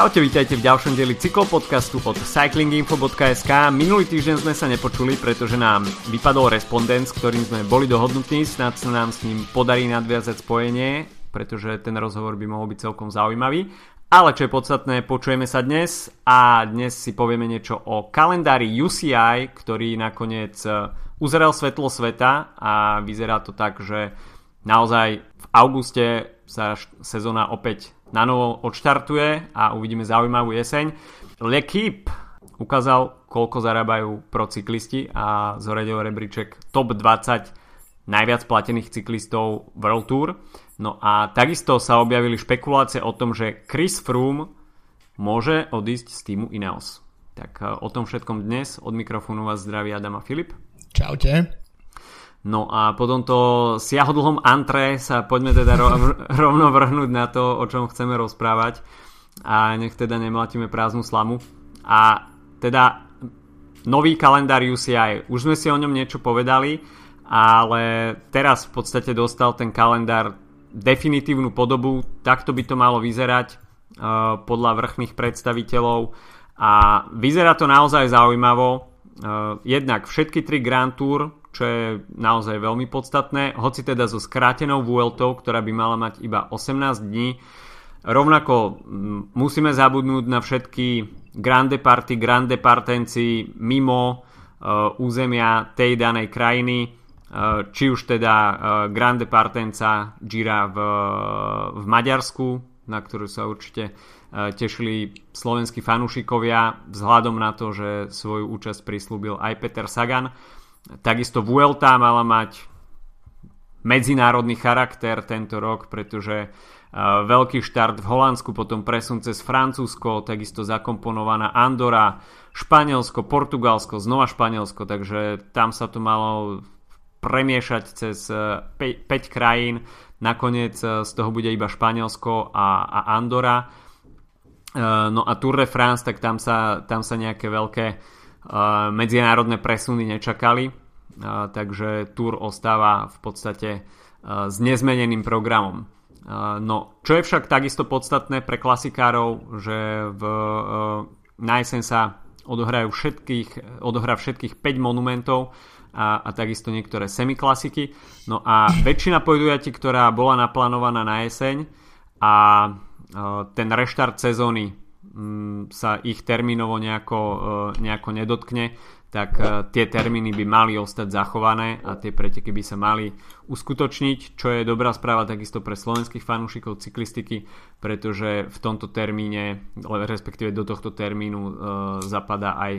Čaute, vítajte v ďalšom dieli cyklopodcastu od cyclinginfo.sk. Minulý týždeň sme sa nepočuli, pretože nám vypadol respondent, s ktorým sme boli dohodnutí, snad sa nám s ním podarí nadviazať spojenie, pretože ten rozhovor by mohol byť celkom zaujímavý. Ale čo je podstatné, počujeme sa dnes a dnes si povieme niečo o kalendári UCI, ktorý nakoniec e, uzeral svetlo sveta a vyzerá to tak, že naozaj v auguste sa sezóna opäť na novo odštartuje a uvidíme zaujímavú jeseň. L'Equipe ukázal, koľko zarábajú pro cyklisti a zoradil rebríček top 20 najviac platených cyklistov World Tour. No a takisto sa objavili špekulácie o tom, že Chris Froome môže odísť z týmu Ineos. Tak e, o tom všetkom dnes od mikrofónu vás zdraví Adam a Filip. Čaute. No a po tomto siahodlhom antre sa poďme teda rovno vrhnúť na to, o čom chceme rozprávať a nech teda nemlatíme prázdnu slamu. A teda nový kalendár UCI, už sme si o ňom niečo povedali, ale teraz v podstate dostal ten kalendár definitívnu podobu, takto by to malo vyzerať uh, podľa vrchných predstaviteľov a vyzerá to naozaj zaujímavo. Uh, jednak všetky tri Grand Tour čo je naozaj veľmi podstatné, hoci teda so skrátenou Vueltou, ktorá by mala mať iba 18 dní. Rovnako musíme zabudnúť na všetky grande party, grande partenci mimo uh, územia tej danej krajiny, uh, či už teda uh, grande partenca Gira v, v Maďarsku, na ktorú sa určite tešili slovenskí fanúšikovia vzhľadom na to, že svoju účasť prislúbil aj Peter Sagan. Takisto Vuelta mala mať medzinárodný charakter tento rok, pretože uh, veľký štart v Holandsku, potom presun cez Francúzsko, takisto zakomponovaná Andora, Španielsko, Portugalsko, znova Španielsko, takže tam sa to malo premiešať cez 5, uh, 5 krajín, nakoniec uh, z toho bude iba Španielsko a, a Andora. No a Tour de France, tak tam sa, tam sa nejaké veľké medzinárodné presuny nečakali, takže Tour ostáva v podstate s nezmeneným programom. No, čo je však takisto podstatné pre klasikárov, že v, na jeseň sa odohrajú všetkých, odohrá všetkých 5 monumentov a, a takisto niektoré semiklasiky. No a väčšina podujatí, ktorá bola naplánovaná na jeseň a ten reštart sezóny sa ich termínovo nejako, e, nejako nedotkne, tak e, tie termíny by mali ostať zachované a tie preteky by sa mali uskutočniť, čo je dobrá správa takisto pre slovenských fanúšikov cyklistiky, pretože v tomto termíne, respektíve do tohto termínu e, zapadá aj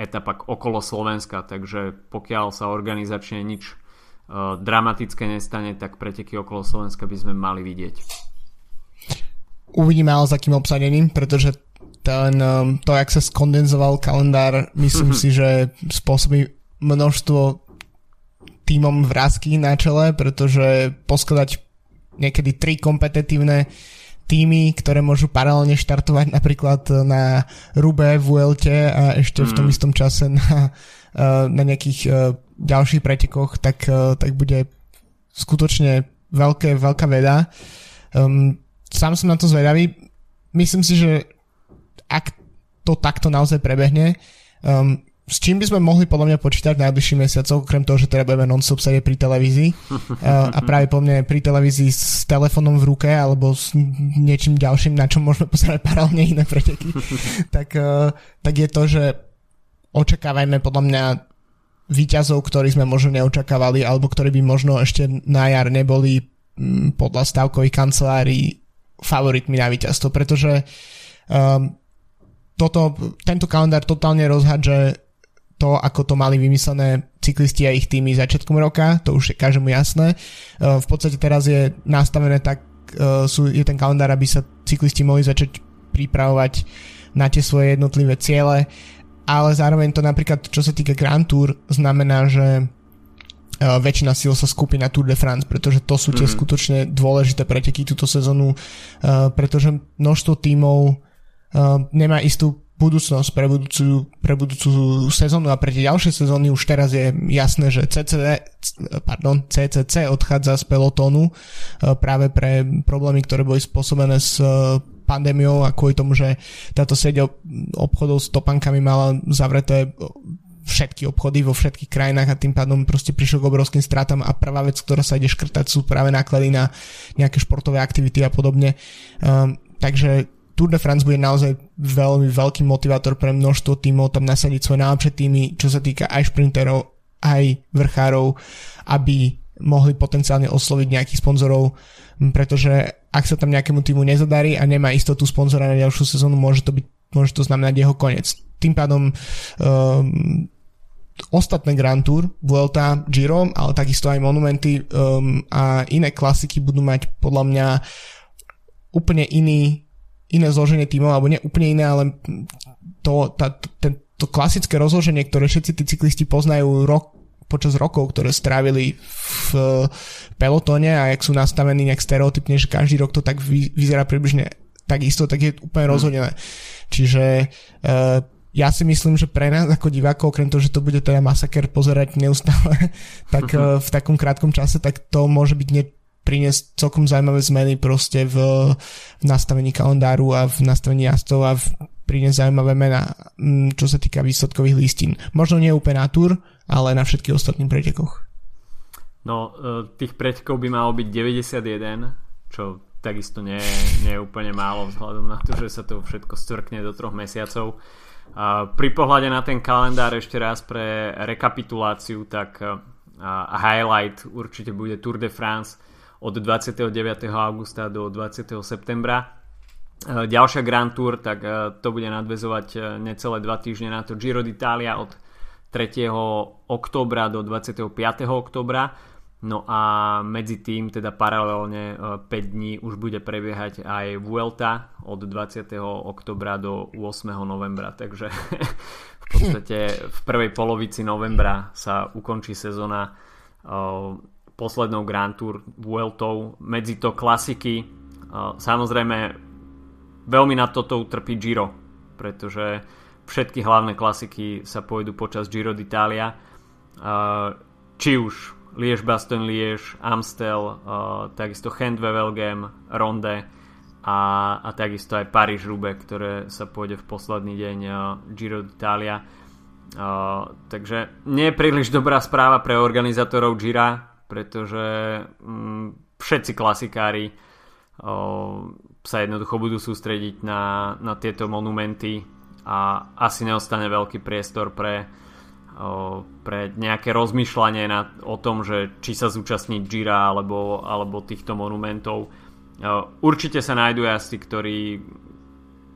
etapa okolo Slovenska, takže pokiaľ sa organizačne nič dramatické nestane, tak preteky okolo Slovenska by sme mali vidieť. Uvidíme ale s akým obsadením, pretože ten, um, to, jak sa skondenzoval kalendár, myslím si, že spôsobí množstvo týmom vrázky na čele, pretože poskladať niekedy tri kompetitívne týmy, ktoré môžu paralelne štartovať napríklad na Rube, Vuelte a ešte v tom mm. istom čase na, uh, na nejakých uh, ďalších pretekoch, tak, uh, tak bude skutočne veľké, veľká veda. Um, sám som na to zvedavý. Myslím si, že ak to takto naozaj prebehne, um, s čím by sme mohli podľa mňa počítať v najbližších mesiacoch, okrem toho, že teda budeme non-stop sedieť pri televízii uh, a práve po mne pri televízii s telefónom v ruke alebo s niečím ďalším, na čom môžeme pozerať paralelne iné preteky, tak, uh, tak je to, že očakávajme podľa mňa výťazov, ktorí sme možno neočakávali alebo ktorí by možno ešte na jar neboli m, podľa stavkových kancelárií favoritmi na víťazstvo, pretože um, toto, tento kalendár totálne rozhadže to, ako to mali vymyslené cyklisti a ich týmy začiatkom roka, to už je každému jasné. Uh, v podstate teraz je nastavené tak, uh, sú, je ten kalendár, aby sa cyklisti mohli začať pripravovať na tie svoje jednotlivé ciele, ale zároveň to napríklad, čo sa týka Grand Tour, znamená, že väčšina síl sa skupí na Tour de France, pretože to sú tie mm-hmm. skutočne dôležité preteky túto sezónu, uh, pretože množstvo tímov uh, nemá istú budúcnosť pre budúcu, pre budúcu sezónu a pre tie ďalšie sezóny už teraz je jasné, že CCC, pardon, CCC odchádza z pelotónu uh, práve pre problémy, ktoré boli spôsobené s pandémiou a kvôli tomu, že táto sieť obchodov s topankami mala zavreté všetky obchody vo všetkých krajinách a tým pádom proste prišiel k obrovským stratám a prvá vec, ktorá sa ide škrtať sú práve náklady na nejaké športové aktivity a podobne. Um, takže Tour de France bude naozaj veľmi veľký motivátor pre množstvo tímov tam nasadiť svoje najlepšie týmy, čo sa týka aj šprinterov, aj vrchárov, aby mohli potenciálne osloviť nejakých sponzorov, pretože ak sa tam nejakému týmu nezadarí a nemá istotu sponzora na ďalšiu sezónu, môže to, byť, môže to znamenať jeho koniec. Tým pádom um, ostatné Grand Tour, Vuelta, Giro, ale takisto aj Monumenty um, a iné klasiky budú mať podľa mňa úplne iný, iné zloženie tímov, alebo nie úplne iné, ale to, tá, ten, to klasické rozloženie, ktoré všetci tí cyklisti poznajú rok, počas rokov, ktoré strávili v pelotóne a jak sú nastavení nejak stereotypne, že každý rok to tak vyzerá približne takisto, tak je úplne hmm. rozhodené. Čiže uh, ja si myslím, že pre nás ako divákov, okrem toho, že to bude teda masaker pozerať neustále, tak uh, v takom krátkom čase, tak to môže byť ne, priniesť celkom zaujímavé zmeny proste v, v nastavení kalendáru a v nastavení jazdov a v, priniesť zaujímavé mená, čo sa týka výsledkových listín. Možno nie úplne na túr, ale na všetkých ostatných pretekoch. No, e, tých pretekov by malo byť 91, čo takisto nie, nie je úplne málo vzhľadom na to, že sa to všetko stvrkne do troch mesiacov. Pri pohľade na ten kalendár ešte raz pre rekapituláciu, tak highlight určite bude Tour de France od 29. augusta do 20. septembra. Ďalšia Grand Tour, tak to bude nadvezovať necelé dva týždne na to Giro d'Italia od 3. oktobra do 25. oktobra No a medzi tým teda paralelne 5 e, dní už bude prebiehať aj Vuelta od 20. oktobra do 8. novembra, takže v podstate v prvej polovici novembra sa ukončí sezóna e, poslednou Grand Tour Vueltou, medzi to klasiky. E, samozrejme veľmi na toto utrpí Giro, pretože všetky hlavné klasiky sa pôjdu počas Giro d'Italia. Či už Liež Baston Liež, Amstel, uh, takisto Handwevelgem, Ronde a, a takisto aj Paríž Rube, ktoré sa pôjde v posledný deň uh, Giro d'Italia. Uh, takže nie je príliš dobrá správa pre organizátorov Gira, pretože um, všetci klasikári sa jednoducho budú sústrediť na, na tieto monumenty a asi neostane veľký priestor pre pre nejaké rozmýšľanie na, o tom, že či sa zúčastniť Gira alebo, alebo týchto monumentov. Určite sa nájdú jazdci, ktorí,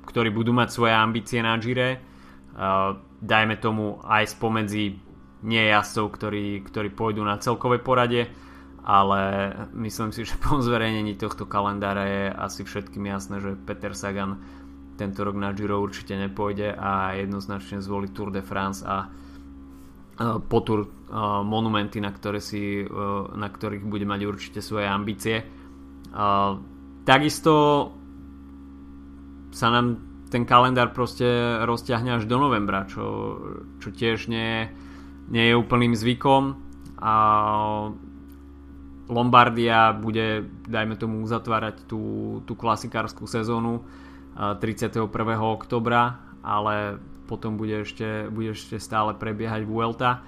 ktorí budú mať svoje ambície na Gire. Dajme tomu aj spomedzi nie jazdcov, ktorí, ktorí pôjdu na celkové porade, ale myslím si, že po zverejnení tohto kalendára je asi všetkým jasné, že Peter Sagan tento rok na Giro určite nepôjde a jednoznačne zvolí Tour de France a potur monumenty, na, ktoré si, na ktorých bude mať určite svoje ambície. Takisto sa nám ten kalendár proste rozťahne až do novembra, čo, čo tiež nie, nie je úplným zvykom a Lombardia bude, dajme tomu, uzatvárať tú, tú klasikárskú sezónu 31. oktobra, ale potom bude ešte, bude ešte stále prebiehať Vuelta.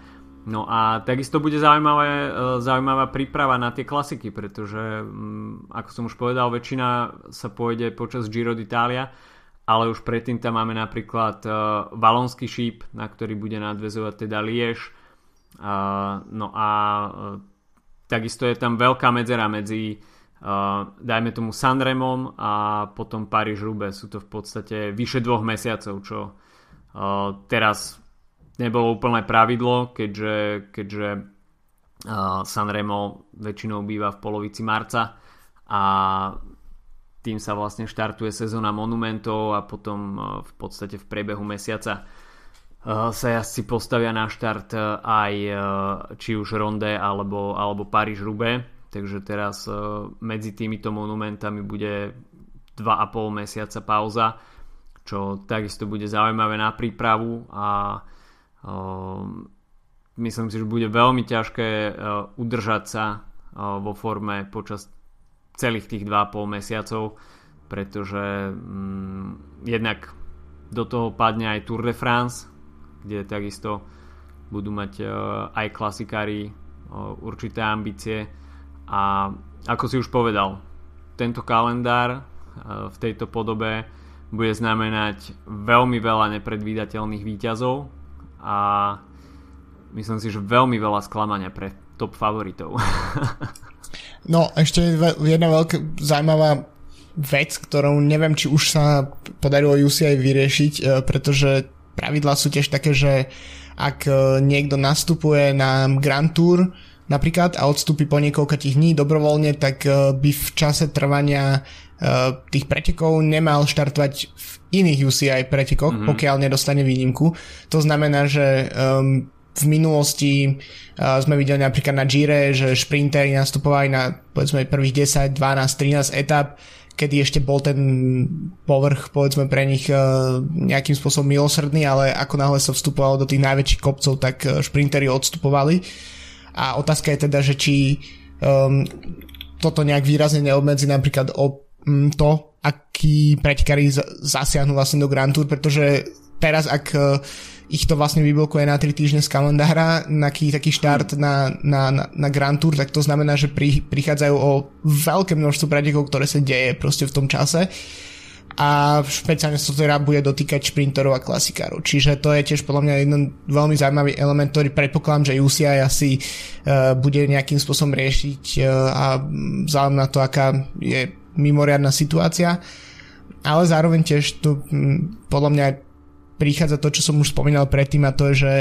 No a takisto bude zaujímavé, e, zaujímavá príprava na tie klasiky, pretože mm, ako som už povedal, väčšina sa pôjde počas Giro d'Italia, ale už predtým tam máme napríklad uh, Valonský šíp, na ktorý bude nadvezovať teda Liež. Uh, no a takisto je tam veľká medzera medzi dajme tomu Sanremom a potom Paríž-Roubaix. Sú to v podstate vyše dvoch mesiacov, čo Teraz nebolo úplné pravidlo, keďže, keďže uh, Sanremo väčšinou býva v polovici marca a tým sa vlastne štartuje sezóna monumentov a potom uh, v podstate v priebehu mesiaca sa jazdci postavia na štart aj či už Ronde alebo, alebo Paríž-Roubaix takže teraz medzi týmito monumentami bude 2,5 mesiaca pauza čo takisto bude zaujímavé na prípravu a um, myslím si, že bude veľmi ťažké uh, udržať sa uh, vo forme počas celých tých 2,5 mesiacov, pretože mm, jednak do toho padne aj Tour de France, kde takisto budú mať uh, aj klasikári uh, určité ambície. A ako si už povedal, tento kalendár uh, v tejto podobe bude znamenať veľmi veľa nepredvídateľných výťazov a myslím si, že veľmi veľa sklamania pre top favoritov. no, ešte jedna veľká zaujímavá vec, ktorou neviem, či už sa podarilo UCI vyriešiť, e, pretože pravidlá sú tiež také, že ak e, niekto nastupuje na Grand Tour napríklad a odstúpi po niekoľkých dní dobrovoľne, tak e, by v čase trvania tých pretekov nemal štartovať v iných UCI pretekoch, mm-hmm. pokiaľ nedostane výnimku. To znamená, že um, v minulosti uh, sme videli napríklad na Gire, že šprintery nastupovali na povedzme prvých 10, 12, 13 etap, kedy ešte bol ten povrch povedzme pre nich uh, nejakým spôsobom milosrdný, ale ako náhle sa vstupovalo do tých najväčších kopcov, tak uh, šprintery odstupovali. A otázka je teda, že či um, toto nejak výrazne neobmedzi napríklad o um, to, akí pretekári zasiahnu vlastne do Grand Tour, pretože teraz ak uh, ich to vlastne vyblokuje na 3 týždne z kalendára, na taký, taký štart na, na, na, na Grand Tour, tak to znamená, že pri, prichádzajú o veľké množstvo pretekov, ktoré sa deje proste v tom čase a špeciálne sa teda bude dotýkať šprinterov a klasikárov. Čiže to je tiež podľa mňa jeden veľmi zaujímavý element, ktorý predpokladám, že UCI asi uh, bude nejakým spôsobom riešiť uh, a vzhľadom na to, aká je mimoriadná situácia. Ale zároveň tiež tu hm, podľa mňa prichádza to, čo som už spomínal predtým a to je, že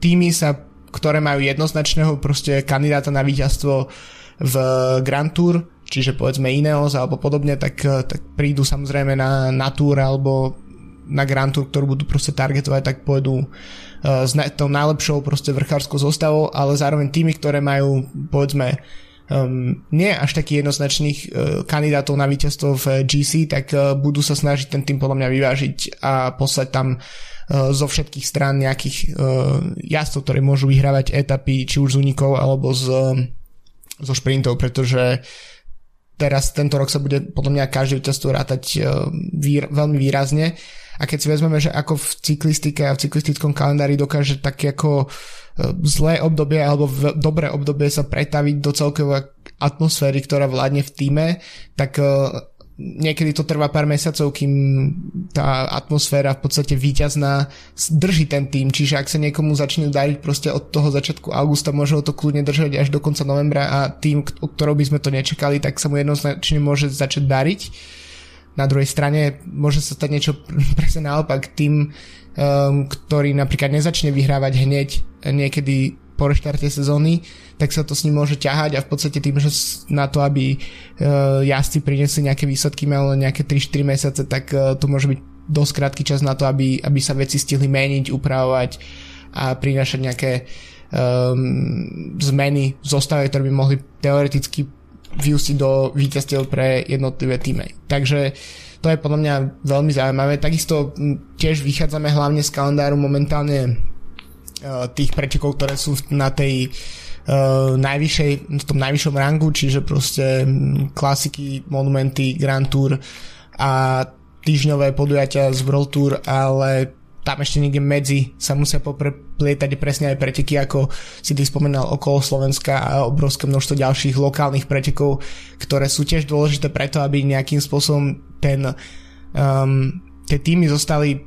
týmy sa, ktoré majú jednoznačného proste kandidáta na víťazstvo v Grand Tour, čiže povedzme Ineos alebo podobne, tak, tak prídu samozrejme na, na Tour alebo na Grand Tour, ktorú budú proste targetovať, tak pôjdu uh, s tou najlepšou proste vrchárskou zostavou, ale zároveň tými, ktoré majú povedzme um, nie až takých jednoznačných uh, kandidátov na víťazstvo v GC, tak uh, budú sa snažiť ten tým podľa mňa vyvážiť a poslať tam uh, zo všetkých strán nejakých uh, jazdcov, ktoré môžu vyhrávať etapy či už z unikov alebo z, uh, zo šprintov, pretože teraz tento rok sa bude podľa mňa každé víťazstvo rátať uh, výr, veľmi výrazne. A keď si vezmeme, že ako v cyklistike a v cyklistickom kalendári dokáže také ako uh, zlé obdobie alebo v, dobré obdobie sa pretaviť do celkovej atmosféry, ktorá vládne v týme, tak uh, niekedy to trvá pár mesiacov, kým tá atmosféra v podstate výťazná drží ten tým, čiže ak sa niekomu začne dariť proste od toho začiatku augusta, môže to kľudne držať až do konca novembra a tým, o ktorou by sme to nečakali, tak sa mu jednoznačne môže začať dariť. Na druhej strane môže sa stať niečo presne naopak tým, um, ktorý napríklad nezačne vyhrávať hneď niekedy po reštarte sezóny, tak sa to s ním môže ťahať a v podstate tým, že na to, aby uh, jazdci priniesli nejaké výsledky, malo nejaké 3-4 mesiace, tak uh, to môže byť dosť krátky čas na to, aby, aby sa veci stihli meniť, upravovať a prinášať nejaké um, zmeny v zostave, ktoré by mohli teoreticky vyústiť do víťazstiev pre jednotlivé týmy. Takže to je podľa mňa veľmi zaujímavé. Takisto tiež vychádzame hlavne z kalendáru momentálne tých pretekov, ktoré sú na tej uh, najvyššej, v tom najvyššom rangu, čiže proste klasiky, monumenty, Grand Tour a týždňové podujatia z World Tour, ale tam ešte niekde medzi sa musia popreplietať presne aj preteky, ako si ty spomenal okolo Slovenska a obrovské množstvo ďalších lokálnych pretekov, ktoré sú tiež dôležité preto, aby nejakým spôsobom ten, um, tie týmy zostali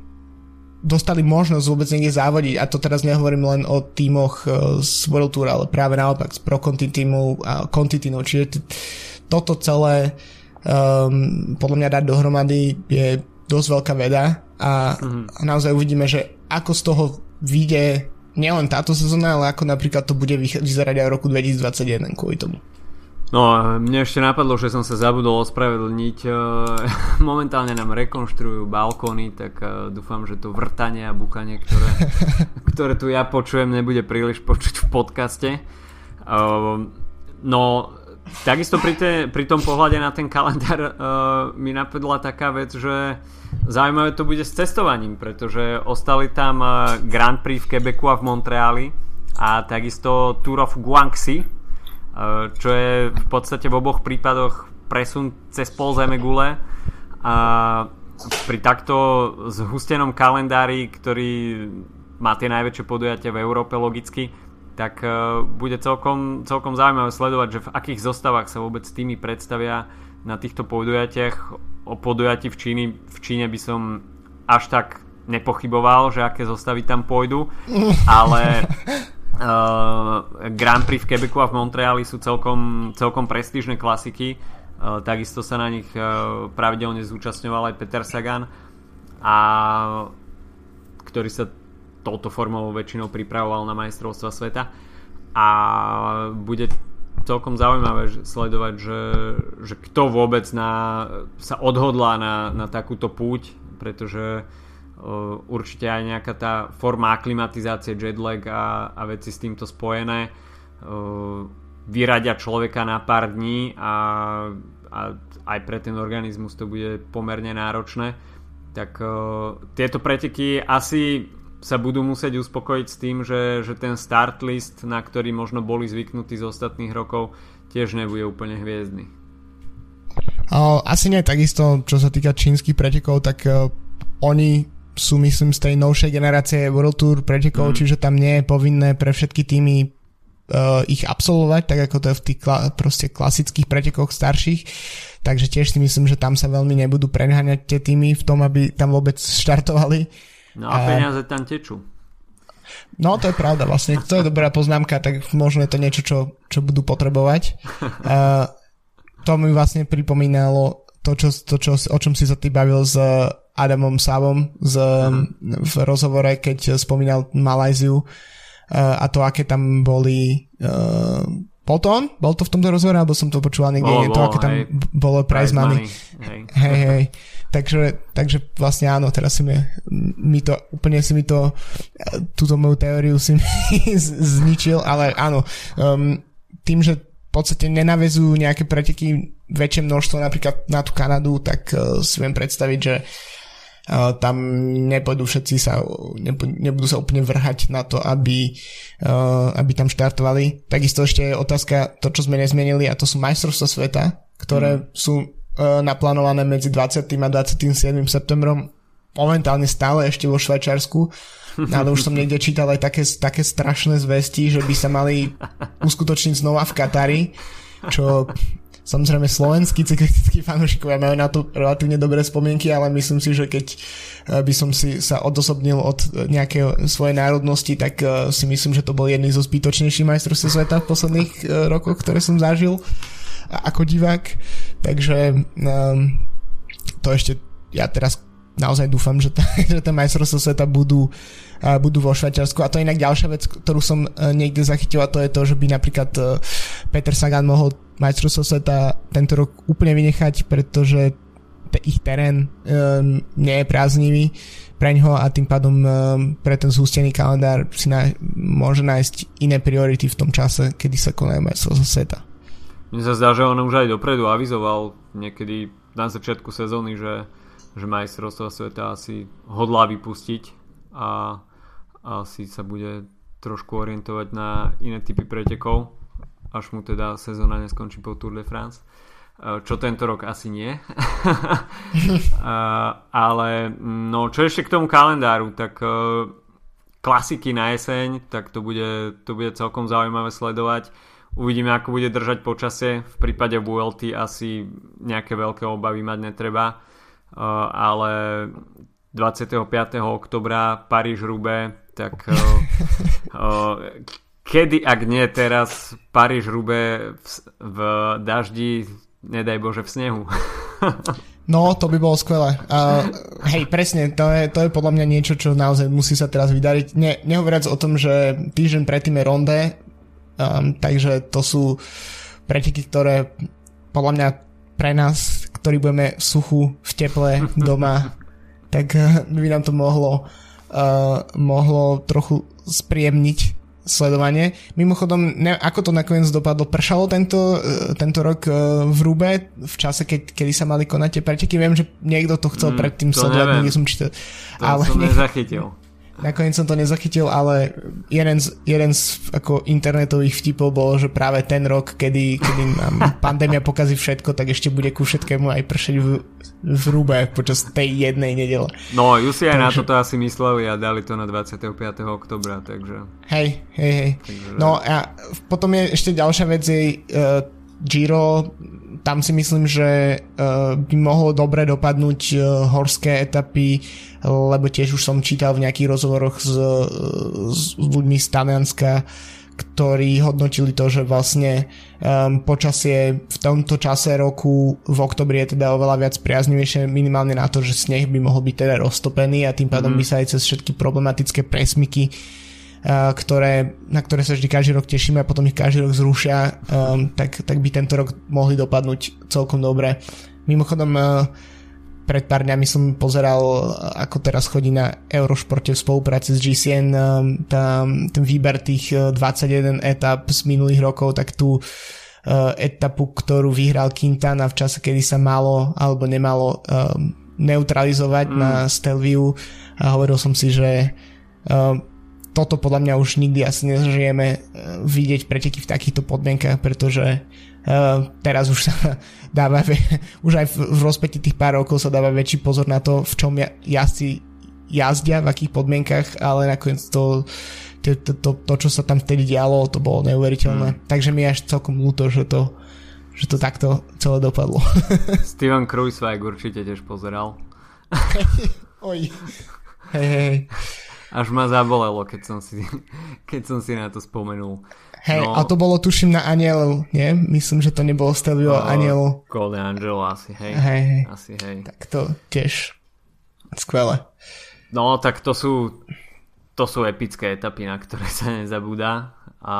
dostali možnosť vôbec niekde závodiť a to teraz nehovorím len o týmoch uh, z World Tour, ale práve naopak z Pro Conti týmu a Conti týmu, čiže toto celé um, podľa mňa dať dohromady je dosť veľká veda a, mm-hmm. a naozaj uvidíme, že ako z toho vyjde nielen táto sezóna, ale ako napríklad to bude vyzerať aj v roku 2021 kvôli tomu. No, mne ešte napadlo, že som sa zabudol ospravedlniť. E, momentálne nám rekonštruujú balkóny, tak e, dúfam, že to vrtanie a bukanie, ktoré, ktoré tu ja počujem, nebude príliš počuť v podcaste. E, no, takisto pri, te, pri tom pohľade na ten kalendár mi napadla taká vec, že Zaujímavé to bude s cestovaním, pretože ostali tam Grand Prix v Quebecu a v Montreali a takisto Tour of Guangxi, čo je v podstate v oboch prípadoch presun cez pol zeme gule a pri takto zhustenom kalendári, ktorý má tie najväčšie podujatia v Európe logicky, tak uh, bude celkom, celkom zaujímavé sledovať, že v akých zostavách sa vôbec týmy predstavia na týchto podujatiach. O podujati v, Číne, v Číne by som až tak nepochyboval, že aké zostavy tam pôjdu, ale uh, Grand Prix v Quebecu a v Montreali sú celkom, celkom prestížne klasiky. Uh, takisto sa na nich uh, pravidelne zúčastňoval aj Peter Sagan a ktorý sa touto formou väčšinou pripravoval na majstrovstva sveta a bude celkom zaujímavé sledovať, že, že kto vôbec na, sa odhodlá na, na takúto púť, pretože uh, určite aj nejaká tá forma aklimatizácie, jetlag a, a veci s týmto spojené vyradia človeka na pár dní a, a aj pre ten organizmus to bude pomerne náročné tak tieto preteky asi sa budú musieť uspokojiť s tým, že, že ten start list, na ktorý možno boli zvyknutí z ostatných rokov, tiež nebude úplne hviezdny. Asi nie takisto, čo sa týka čínskych pretekov, tak uh, oni sú myslím z tej novšej generácie World Tour pretekov, mm. čiže tam nie je povinné pre všetky týmy uh, ich absolvovať, tak ako to je v tých kla- proste klasických pretekoch starších. Takže tiež si myslím, že tam sa veľmi nebudú preháňať tie týmy v tom, aby tam vôbec štartovali. No a peniaze tam tečú. No to je pravda vlastne, to je dobrá poznámka, tak možno je to niečo, čo, čo budú potrebovať. Uh, to mi vlastne pripomínalo to, čo, to čo, o čom si sa ty bavil s Adamom Savom z, uh-huh. v rozhovore, keď spomínal Malajziu uh, a to, aké tam boli uh, bol to on? Bol to v tomto rozhovore, alebo som to počúval niekde? Bolo, to, aké tam hej, bolo prize, prize money. money. Hej, hej. hej. Takže, takže vlastne áno, teraz si mi, mi to, úplne si mi to, túto moju teóriu si mi zničil, ale áno, um, tým, že v podstate nenavezujú nejaké preteky väčšie množstvo napríklad na tú Kanadu, tak uh, si viem predstaviť, že uh, tam nepôjdu všetci sa, nebudú sa úplne vrhať na to, aby, aby tam štartovali. Takisto ešte je otázka, to čo sme nezmenili, a to sú majstrovstvá sveta, ktoré mm. sú E, naplánované medzi 20. a 27. septembrom momentálne stále ešte vo Švajčiarsku ale už som niekde čítal aj také, také strašné zvesti, že by sa mali uskutočniť znova v Katari, čo samozrejme slovenskí cyklistickí fanúšikovia majú na to relatívne dobré spomienky, ale myslím si, že keď e, by som si sa odosobnil od nejakej svojej národnosti, tak e, si myslím, že to bol jedný zo zbytočnejších majstrovstiev sveta v posledných rokoch, ktoré som zažil ako divák. Takže um, to ešte ja teraz naozaj dúfam, že, tá, že tie majstrovstvá sveta budú, uh, budú vo Švajčiarsku. A to je inak ďalšia vec, ktorú som uh, niekde zachytil a to je to, že by napríklad uh, Peter Sagan mohol majstrovstvo sveta tento rok úplne vynechať, pretože ich terén um, nie je prázdnivý pre ňoho a tým pádom um, pre ten zústený kalendár si na, môže nájsť iné priority v tom čase, kedy sa konajú majstrovstvo sveta. Mne sa zdá, že on už aj dopredu avizoval niekedy na začiatku sezóny, že, že majstrovstvo sveta asi hodlá vypustiť a asi sa bude trošku orientovať na iné typy pretekov, až mu teda sezóna neskončí po Tour de France. Čo tento rok asi nie. Ale no, čo ešte k tomu kalendáru, tak e, klasiky na jeseň, tak to bude, to bude celkom zaujímavé sledovať Uvidíme, ako bude držať počasie. V prípade VLT asi nejaké veľké obavy mať netreba. Ale 25. oktobra Paríž-Rube, tak kedy, ak nie teraz, Paríž-Rube v, v daždi, nedaj Bože, v snehu. No, to by bolo skvelé. Uh, hej, presne, to je, to je podľa mňa niečo, čo naozaj musí sa teraz vydariť. Ne, nehovoriac o tom, že týždeň predtým je ronde, Um, takže to sú preteky, ktoré podľa mňa pre nás, ktorí budeme v suchu, v teple, doma, tak uh, by nám to mohlo, uh, mohlo trochu spríjemniť sledovanie. Mimochodom, ne, ako to nakoniec dopadlo? Pršalo tento, uh, tento rok uh, v Rube v čase, keď, kedy sa mali konať tie preteky? Viem, že niekto to chcel mm, predtým to sledovať, nie som čítal. To ale som nezachytil. Nakoniec som to nezachytil, ale jeden z, jeden z ako internetových vtipov bol, že práve ten rok, kedy, kedy nám pandémia pokazí všetko, tak ešte bude ku všetkému aj pršeť v, v rúbe počas tej jednej nedele. No, ju si aj takže... na toto asi mysleli a dali to na 25. oktobra, takže... Hej, hej, hej. Takže... No a potom je ešte ďalšia vec, je uh, Giro tam si myslím, že uh, by mohlo dobre dopadnúť uh, horské etapy, lebo tiež už som čítal v nejakých rozhovoroch s, s ľuďmi z Talianska, ktorí hodnotili to, že vlastne um, počasie v tomto čase roku v oktobri je teda oveľa viac priaznivejšie minimálne na to, že sneh by mohol byť teda roztopený a tým pádom mm. by sa aj cez všetky problematické presmyky ktoré, na ktoré sa vždy každý rok tešíme a potom ich každý rok zrušia, um, tak, tak by tento rok mohli dopadnúť celkom dobre. Mimochodom, uh, pred pár dňami som pozeral, ako teraz chodí na Eurošporte v spolupráci s GCN um, tam, ten výber tých 21 etap z minulých rokov, tak tú uh, etapu, ktorú vyhral Quintana v čase, kedy sa malo alebo nemalo um, neutralizovať mm. na Stelviu a hovoril som si, že um, toto podľa mňa už nikdy asi nezažijeme uh, vidieť preteky v takýchto podmienkach, pretože uh, teraz už sa dáva, už aj v, rozpäti tých pár rokov sa dáva väčší pozor na to, v čom jazdci jazdia, v akých podmienkach, ale nakoniec to, to, to, to, to čo sa tam vtedy dialo, to bolo neuveriteľné. Mm. Takže mi až celkom ľúto, že to, že to takto celé dopadlo. Steven Kruiswijk určite tiež pozeral. Oj. Hej, hej. Až ma zabolelo, keď som si, keď som si na to spomenul. Hej, no, a to bolo tuším na Anielu, nie? Myslím, že to nebolo Stelvio uh, Anielu. Golden Angel asi, hej. Hej, hej. Asi, hej. Tak to tiež skvelé. No, tak to sú to sú epické etapy, na ktoré sa nezabúda. A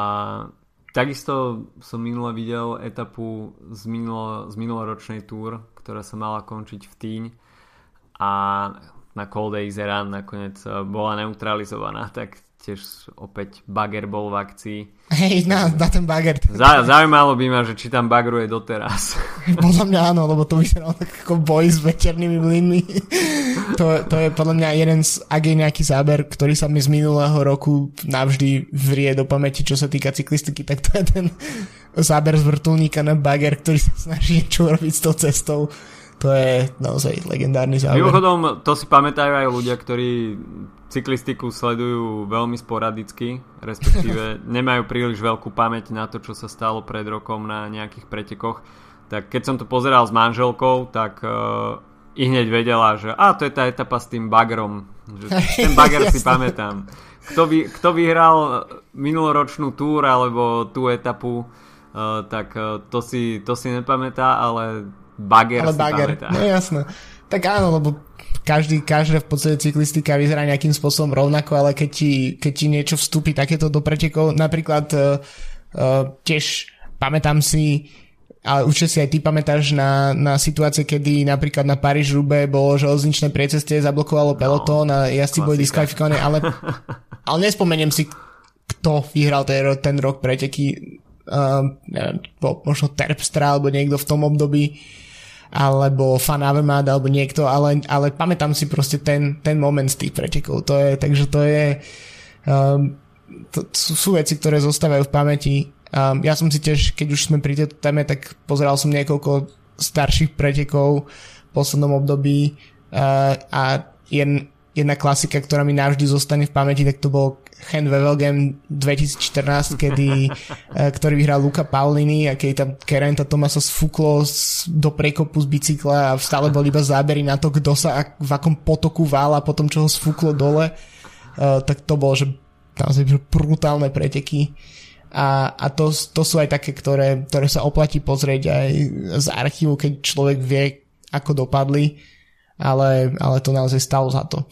takisto som minule videl etapu z, minulo, z minuloročnej túr, ktorá sa mala končiť v Týň a na Cold Days Run nakoniec eh, bola neutralizovaná, tak tiež opäť bager bol v akcii. Hej, na, na ten bager. Zá, zaujímalo by ma, že či tam bagruje doteraz. podľa mňa áno, lebo to vyzeralo tak ako boj s večernými mlynmi. to, to je podľa mňa jeden z, ak je nejaký záber, ktorý sa mi z minulého roku navždy vrie do pamäti, čo sa týka cyklistiky, tak to je ten záber z vrtulníka na bager, ktorý sa snaží niečo robiť s tou cestou to je naozaj legendárny záver. Mimochodom, to si pamätajú aj ľudia, ktorí cyklistiku sledujú veľmi sporadicky, respektíve nemajú príliš veľkú pamäť na to, čo sa stalo pred rokom na nejakých pretekoch. Tak keď som to pozeral s manželkou, tak uh, i hneď vedela, že a to je tá etapa s tým bagrom. Že ten bager si pamätám. Kto, vy, kto vyhral minuloročnú túr alebo tú etapu, uh, tak uh, to, si, to si nepamätá, ale Bager ale bager, pamätá. no jasné. Tak áno, lebo každý, každá v podstate cyklistika vyzerá nejakým spôsobom rovnako, ale keď ti, keď ti niečo vstúpi takéto do pretekov, napríklad uh, uh, tiež pamätám si, ale určite si aj ty pamätáš na, na situácie, kedy napríklad na Paríž Rube bolo železničné prieceste, zablokovalo no, pelotón a jazdci boli diskvalifikovaní, ale, ale nespomeniem si, kto vyhral ten, ten rok preteky, uh, neviem, možno Terpstra alebo niekto v tom období, alebo Fan Avemat, alebo niekto, ale, ale pamätám si proste ten, ten moment z tých pretekov. To je, takže to je um, to sú, sú veci, ktoré zostávajú v pamäti. Um, ja som si tiež, keď už sme pri tejto téme, tak pozeral som niekoľko starších pretekov v poslednom období uh, a jeden, jedna klasika, ktorá mi navždy zostane v pamäti, tak to bol Hen Wevelgem 2014, kedy, eh, ktorý vyhral Luka Paulini a keď tam Kerenta Tomasa sfúklo do prekopu z bicykla a stále boli iba zábery na to, kto sa v akom potoku vála po tom, čo ho sfúklo dole, uh, tak to bolo, že naozaj brutálne preteky. A, a to, to sú aj také, ktoré, ktoré sa oplatí pozrieť aj z archívu, keď človek vie, ako dopadli ale, ale to naozaj stalo za to.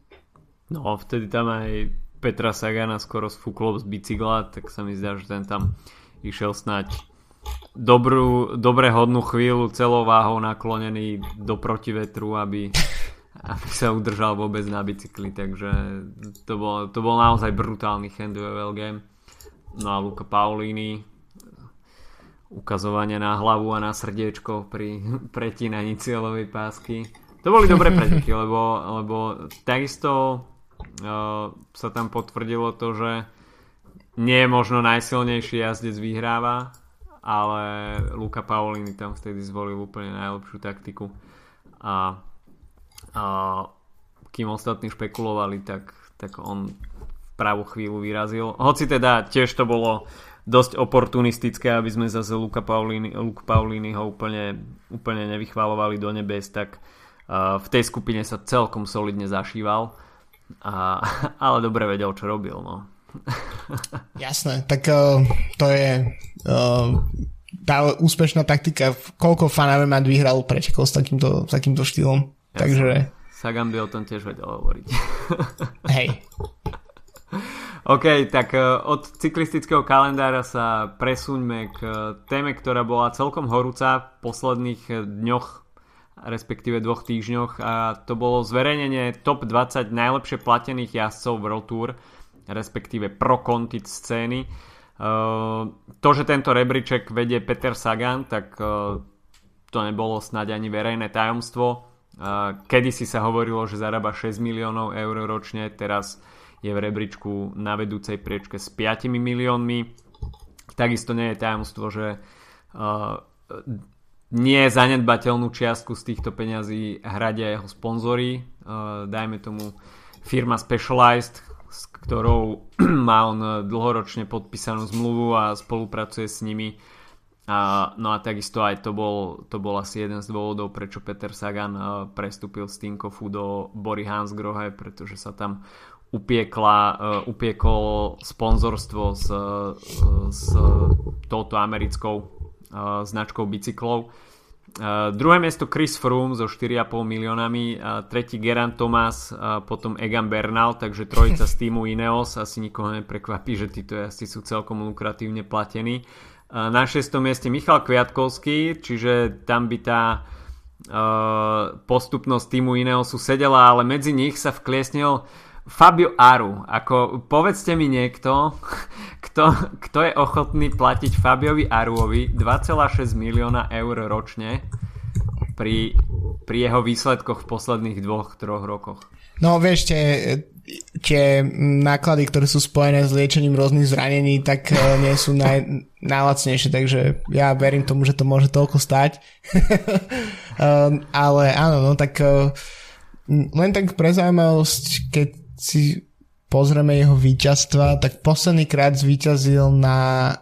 no, vtedy tam aj Petra Sagana skoro sfúklo z bicykla, tak sa mi zdá, že ten tam išiel snať dobrú, dobre hodnú chvíľu celou váhou naklonený do protivetru, aby, aby sa udržal vôbec na bicykli, takže to bol, to bol naozaj brutálny handlevel game. No a Luca Paulini ukazovanie na hlavu a na srdiečko pri pretínaní cieľovej pásky to boli dobré preteky, lebo, lebo takisto sa tam potvrdilo to, že nie je možno najsilnejší jazdec vyhráva, ale Luka Paulini tam vtedy zvolil úplne najlepšiu taktiku a, a kým ostatní špekulovali, tak, tak on v pravú chvíľu vyrazil. Hoci teda tiež to bolo dosť oportunistické, aby sme zase Luka Paulini, Luka Paulini ho úplne, úplne nevychvalovali do nebes, tak uh, v tej skupine sa celkom solidne zašíval. A, ale dobre vedel, čo robil. No. Jasné, tak uh, to je uh, tá úspešná taktika. Koľko Fanavemat vyhral prečekol s takýmto, s takýmto štýlom. Jasné. Takže... Sagan by o tom tiež vedel hovoriť. Hej. OK, tak uh, od cyklistického kalendára sa presuňme k téme, ktorá bola celkom horúca v posledných dňoch respektíve dvoch týždňoch a to bolo zverejnenie top 20 najlepšie platených jazdcov World Tour respektíve pro kontit scény. Uh, to, že tento rebríček vedie Peter Sagan, tak uh, to nebolo snáď ani verejné tajomstvo. Uh, Kedy si sa hovorilo, že zarába 6 miliónov eur ročne, teraz je v rebríčku na vedúcej priečke s 5 miliónmi. Takisto nie je tajomstvo, že nie zanedbateľnú čiastku z týchto peňazí hradia jeho sponzory. Dajme tomu firma Specialized, s ktorou má on dlhoročne podpísanú zmluvu a spolupracuje s nimi. A, no a takisto aj to bol, to bol asi jeden z dôvodov, prečo Peter Sagan uh, prestúpil z Tinkofu do Bory Hansgrohe, pretože sa tam upiekla, uh, upiekol sponzorstvo s, s touto americkou značkou bicyklov Uh, druhé miesto Chris Froome so 4,5 miliónami, tretí Geran Thomas, potom Egan Bernal, takže trojica z týmu Ineos, asi nikoho neprekvapí, že títo asi sú celkom lukratívne platení. Na 6. mieste Michal Kviatkovský, čiže tam by tá postupnosť týmu Ineosu sedela, ale medzi nich sa vkliesnil Fabio Aru, ako povedzte mi niekto, kto, kto je ochotný platiť Fabiovi Aruovi 2,6 milióna eur ročne pri, pri jeho výsledkoch v posledných dvoch, troch rokoch. No vieš, tie, tie náklady, ktoré sú spojené s liečením rôznych zranení, tak eh, nie sú naj, najlacnejšie, takže ja verím tomu, že to môže toľko stať. um, ale áno, no tak uh, len tak pre zaujímavosť, keď si pozrieme jeho víťazstva, tak posledný krát zvíťazil na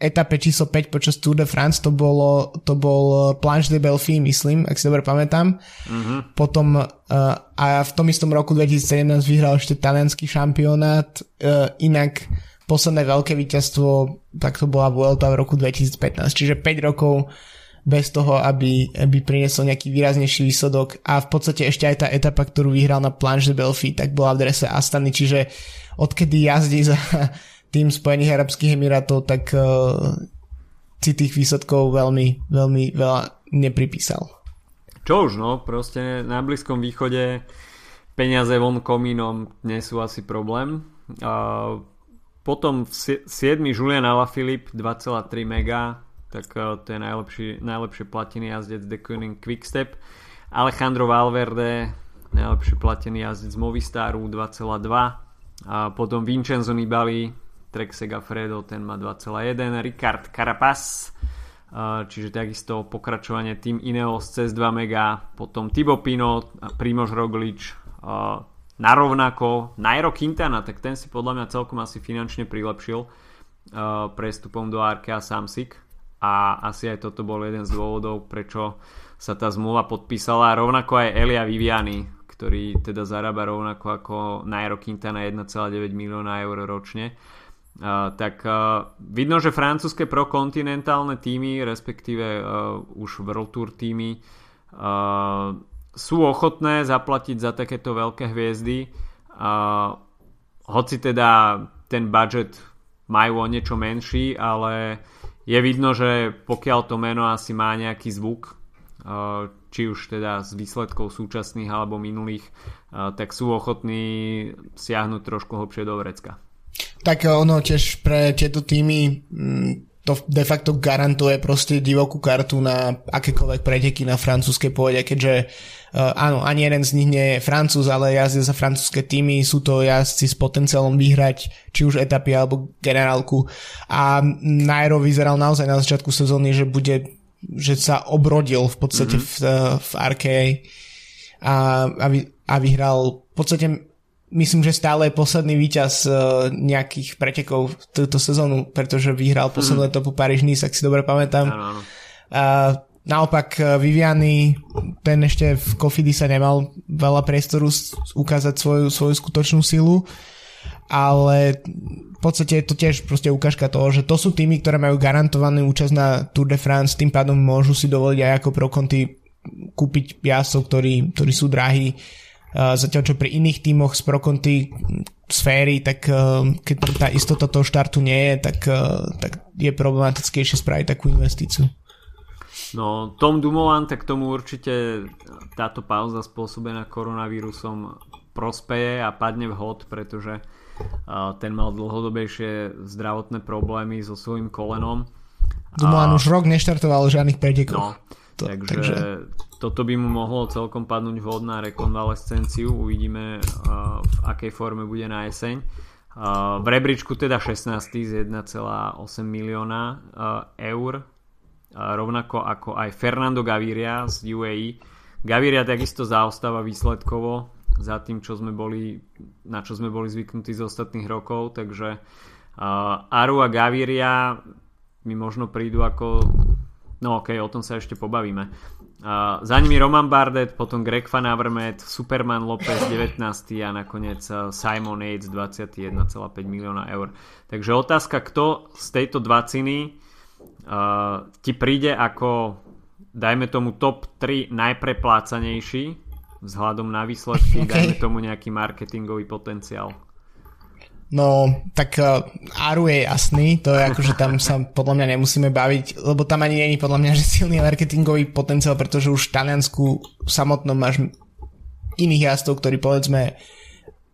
etape číslo 5 počas Tour de France, to, bolo, to bol Planche de Belfi, myslím, ak si dobre pamätám. Mm-hmm. Potom uh, a v tom istom roku 2017 vyhral ešte talianský šampionát, uh, inak posledné veľké víťazstvo, tak to bola Vuelta v roku 2015, čiže 5 rokov bez toho, aby, aby priniesol nejaký výraznejší výsledok a v podstate ešte aj tá etapa, ktorú vyhral na Planche de Belfi, tak bola v drese Astany, čiže odkedy jazdí za tým Spojených Arabských Emirátov, tak uh, si tých výsledkov veľmi, veľmi veľa nepripísal. Čo už no, proste na Blízkom východe peniaze von komínom nie sú asi problém. Uh, potom 7. Julian Alaphilippe 2,3 mega tak uh, to je najlepší, najlepšie platený jazdec The Koenig Quickstep. Alejandro Valverde, najlepší platený jazdec Movistaru 2,2 a potom Vincenzo Nibali, Trek Segafredo, ten má 2,1 Ricard Carapaz uh, čiže takisto pokračovanie tým Ineos cez 2 mega. Potom Thibaut Pinot, Primož Roglič uh, narovnako Nairo Quintana, tak ten si podľa mňa celkom asi finančne prilepšil prestupom do Arkea Samsic a asi aj toto bol jeden z dôvodov, prečo sa tá zmluva podpísala. Rovnako aj Elia Viviani, ktorý teda zarába rovnako ako Nairo Quintana 1,9 milióna eur ročne. Uh, tak uh, vidno, že francúzske prokontinentálne týmy, respektíve uh, už World Tour týmy uh, sú ochotné zaplatiť za takéto veľké hviezdy. Uh, hoci teda ten budget majú o niečo menší, ale je vidno, že pokiaľ to meno asi má nejaký zvuk, eh, či už teda z výsledkov súčasných alebo minulých, eh, tak sú ochotní siahnuť trošku hlbšie do vrecka. Tak ono tiež pre tieto týmy mm, to de facto garantuje proste divokú kartu na akékoľvek preteky na francúzskej pôde, keďže uh, áno, ani jeden z nich nie je francúz, ale jazdia za francúzske týmy, sú to jazdci s potenciálom vyhrať či už etapy alebo generálku a Nairo vyzeral naozaj na začiatku sezóny, že bude že sa obrodil v podstate mm-hmm. v, eh, v RKA a, a, vy, a vyhral v podstate myslím, že stále je posledný víťaz uh, nejakých pretekov túto sezónu, pretože vyhral poslednú mm. etapu Paríž-Nice, ak si dobre pamätám. Áno, áno. Naopak uh, Viviany, ten ešte v Kofidi sa nemal veľa priestoru ukázať svoju, svoju skutočnú silu, ale v podstate je to tiež proste ukážka toho, že to sú týmy, ktoré majú garantovanú účasť na Tour de France, tým pádom môžu si dovoliť aj ako pro konty kúpiť piasov, ktorí, ktorí sú drahí zatiaľ čo pri iných tímoch z prokonty sféry, tak keď tá istota toho štartu nie je, tak, tak je problematickejšie spraviť takú investíciu. No, Tom Dumoulin, tak tomu určite táto pauza spôsobená koronavírusom prospeje a padne vhod, pretože ten mal dlhodobejšie zdravotné problémy so svojím kolenom. Dumoulin a... už rok neštartoval žiadnych pretekov. No, to, takže, takže toto by mu mohlo celkom padnúť vhod na rekonvalescenciu. Uvidíme, uh, v akej forme bude na jeseň. Uh, v rebríčku teda 16. z 1,8 milióna uh, eur. Rovnako ako aj Fernando Gaviria z UAE. Gaviria takisto zaostáva výsledkovo za tým, čo sme boli, na čo sme boli zvyknutí z ostatných rokov, takže Aru a Gaviria mi možno prídu ako no ok, o tom sa ešte pobavíme Uh, za nimi Roman Bardet, potom Greg Van Avermaet, Superman Lopez 19. a nakoniec Simon Yates 21,5 milióna eur. Takže otázka, kto z tejto dvaciny uh, ti príde ako dajme tomu top 3 najpreplácanejší vzhľadom na výsledky, okay. dajme tomu nejaký marketingový potenciál. No, tak uh, Aru je jasný, to je ako, že tam sa podľa mňa nemusíme baviť, lebo tam ani není podľa mňa, že silný marketingový potenciál, pretože už v Taliansku samotnom máš iných jazdov, ktorí povedzme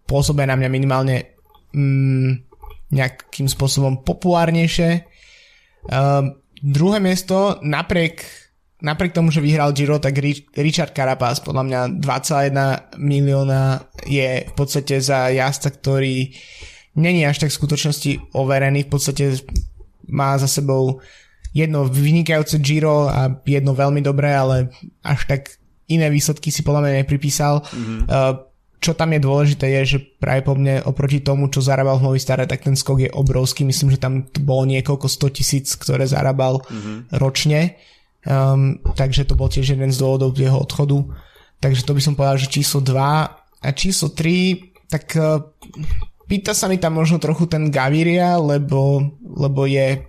pôsobia na mňa minimálne mm, nejakým spôsobom populárnejšie. Uh, druhé miesto, napriek, napriek tomu, že vyhral Giro, tak Richard Carapaz podľa mňa 21 milióna je v podstate za jazdca, ktorý není až tak v skutočnosti overený, v podstate má za sebou jedno vynikajúce Giro a jedno veľmi dobré, ale až tak iné výsledky si podľa mňa nepripísal. Mm-hmm. Čo tam je dôležité je, že práve po mne oproti tomu, čo zarábal v Staré, tak ten skok je obrovský. Myslím, že tam bolo niekoľko 100 tisíc, ktoré zarábal mm-hmm. ročne. Um, takže to bol tiež jeden z dôvodov jeho odchodu. Takže to by som povedal, že číslo 2 a číslo 3, tak uh, pýta sa mi tam možno trochu ten Gaviria, lebo, lebo je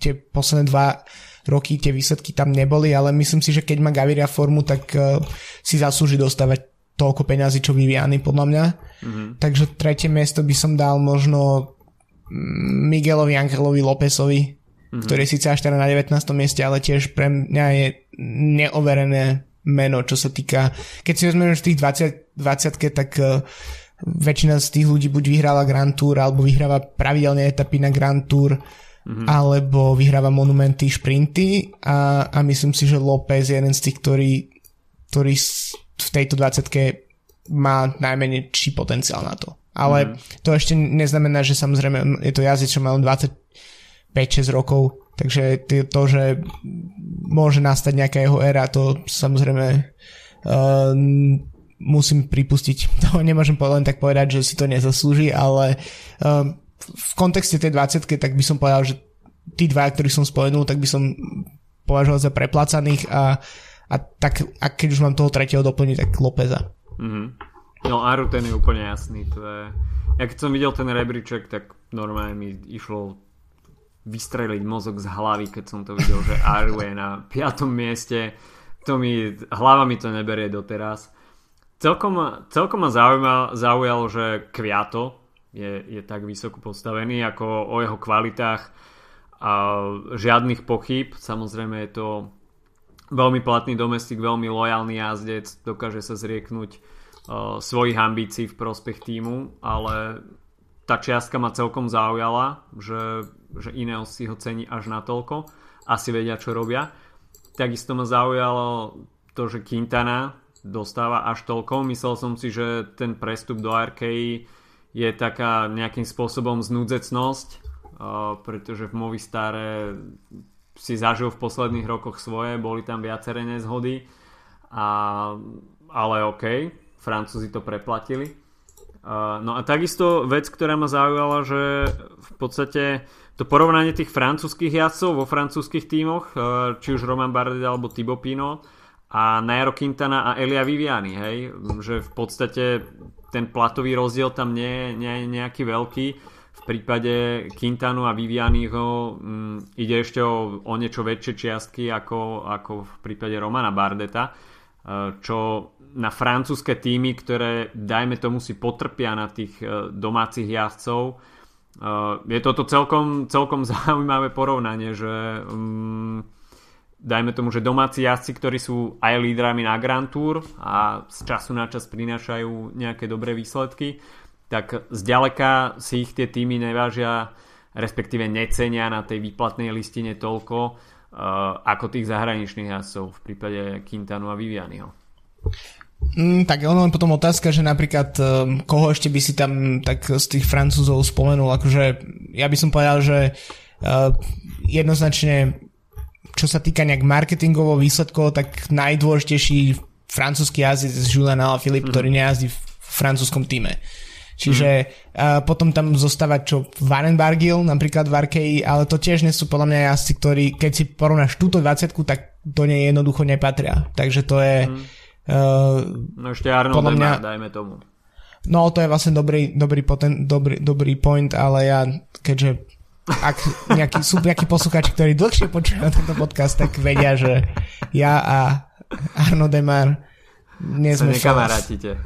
tie posledné dva roky tie výsledky tam neboli, ale myslím si, že keď má Gaviria formu, tak uh, si zaslúži dostávať toľko peňazí, čo Viviany, podľa mňa. Mm-hmm. Takže tretie miesto by som dal možno mm, Miguelovi Angelovi Lópezovi, mm-hmm. ktorý je síce až teda na 19. mieste, ale tiež pre mňa je neoverené meno, čo sa týka, keď si vezmeme v tých 20, 20 tak uh, väčšina z tých ľudí buď vyhráva Grand Tour, alebo vyhráva pravidelne etapy na Grand Tour, mm-hmm. alebo vyhráva monumenty, šprinty a, a myslím si, že López je jeden z tých, ktorý, ktorý v tejto 20 má najmenej či potenciál na to. Ale mm-hmm. to ešte neznamená, že samozrejme je to jazdec, čo má len 25-6 rokov, takže to, že môže nastať nejaká jeho éra, to samozrejme uh, musím pripustiť, to nemôžem len tak povedať, že si to nezaslúži, ale um, v kontexte tej 20 tak by som povedal, že tí dva, ktorých som spomenul, tak by som považoval za preplácaných a, a, tak, a keď už mám toho tretieho doplniť, tak Lópeza. Mm-hmm. No Aru ten je úplne jasný. To je... Ja keď som videl ten rebríček, tak normálne mi išlo vystreliť mozog z hlavy, keď som to videl, že Aru je na piatom mieste. To mi, hlava mi to neberie doteraz. Celkom, celkom ma zaujímal, zaujalo, že Kviato je, je tak vysoko postavený, ako o jeho kvalitách a žiadnych pochyb. Samozrejme je to veľmi platný domestik, veľmi lojálny jazdec, dokáže sa zrieknúť uh, svojich ambícií v prospech týmu, ale tá čiastka ma celkom zaujala, že, že Ineos si ho cení až na toľko. Asi vedia, čo robia. Takisto ma zaujalo to, že Quintana dostáva až toľko. Myslel som si, že ten prestup do RKI je taká nejakým spôsobom znúdzecnosť, uh, pretože v Movistare si zažil v posledných rokoch svoje, boli tam viaceré nezhody, a, ale OK, Francúzi to preplatili. No a takisto vec, ktorá ma zaujala, že v podstate to porovnanie tých francúzskych jazdcov vo francúzskych tímoch, či už Roman Bardet alebo Thibaut Pinot a Nairo Quintana a Elia Viviani, hej, že v podstate ten platový rozdiel tam nie, je nejaký veľký. V prípade Quintanu a Vivianiho m, ide ešte o, o niečo väčšie čiastky ako, ako v prípade Romana Bardeta, čo na francúzske týmy, ktoré dajme tomu si potrpia na tých e, domácich jazdcov. E, je toto celkom, celkom zaujímavé porovnanie, že um, dajme tomu, že domáci jazdci, ktorí sú aj lídrami na Grand Tour a z času na čas prinášajú nejaké dobré výsledky, tak zďaleka si ich tie týmy nevážia, respektíve necenia na tej výplatnej listine toľko, uh, ako tých zahraničných jazdcov v prípade Quintanu a Vivianiho. Mm, tak ono len potom otázka, že napríklad um, koho ešte by si tam tak z tých Francúzov spomenul, akože ja by som povedal, že uh, jednoznačne čo sa týka nejak marketingovo výsledkov, tak najdôležitejší francúzsky jazdec Julian Alaphilippe, mm. ktorý nejazdí v francúzskom týme. Čiže mm. uh, potom tam zostáva čo Warren Bargill, napríklad v Arkei, ale to tiež nie sú podľa mňa jazdci, ktorí, keď si porovnáš túto 20 tak do nej jednoducho nepatria. Takže to je... Mm Uh, no ešte Arnold podľa mňa, dajme tomu. No to je vlastne dobrý, dobrý, poten, dobrý, dobrý point, ale ja keďže ak nejaký, sú nejakí poslucháči, ktorí dlhšie počúvajú tento podcast, tak vedia, že ja a Arno Demar nie sme nekamarátite.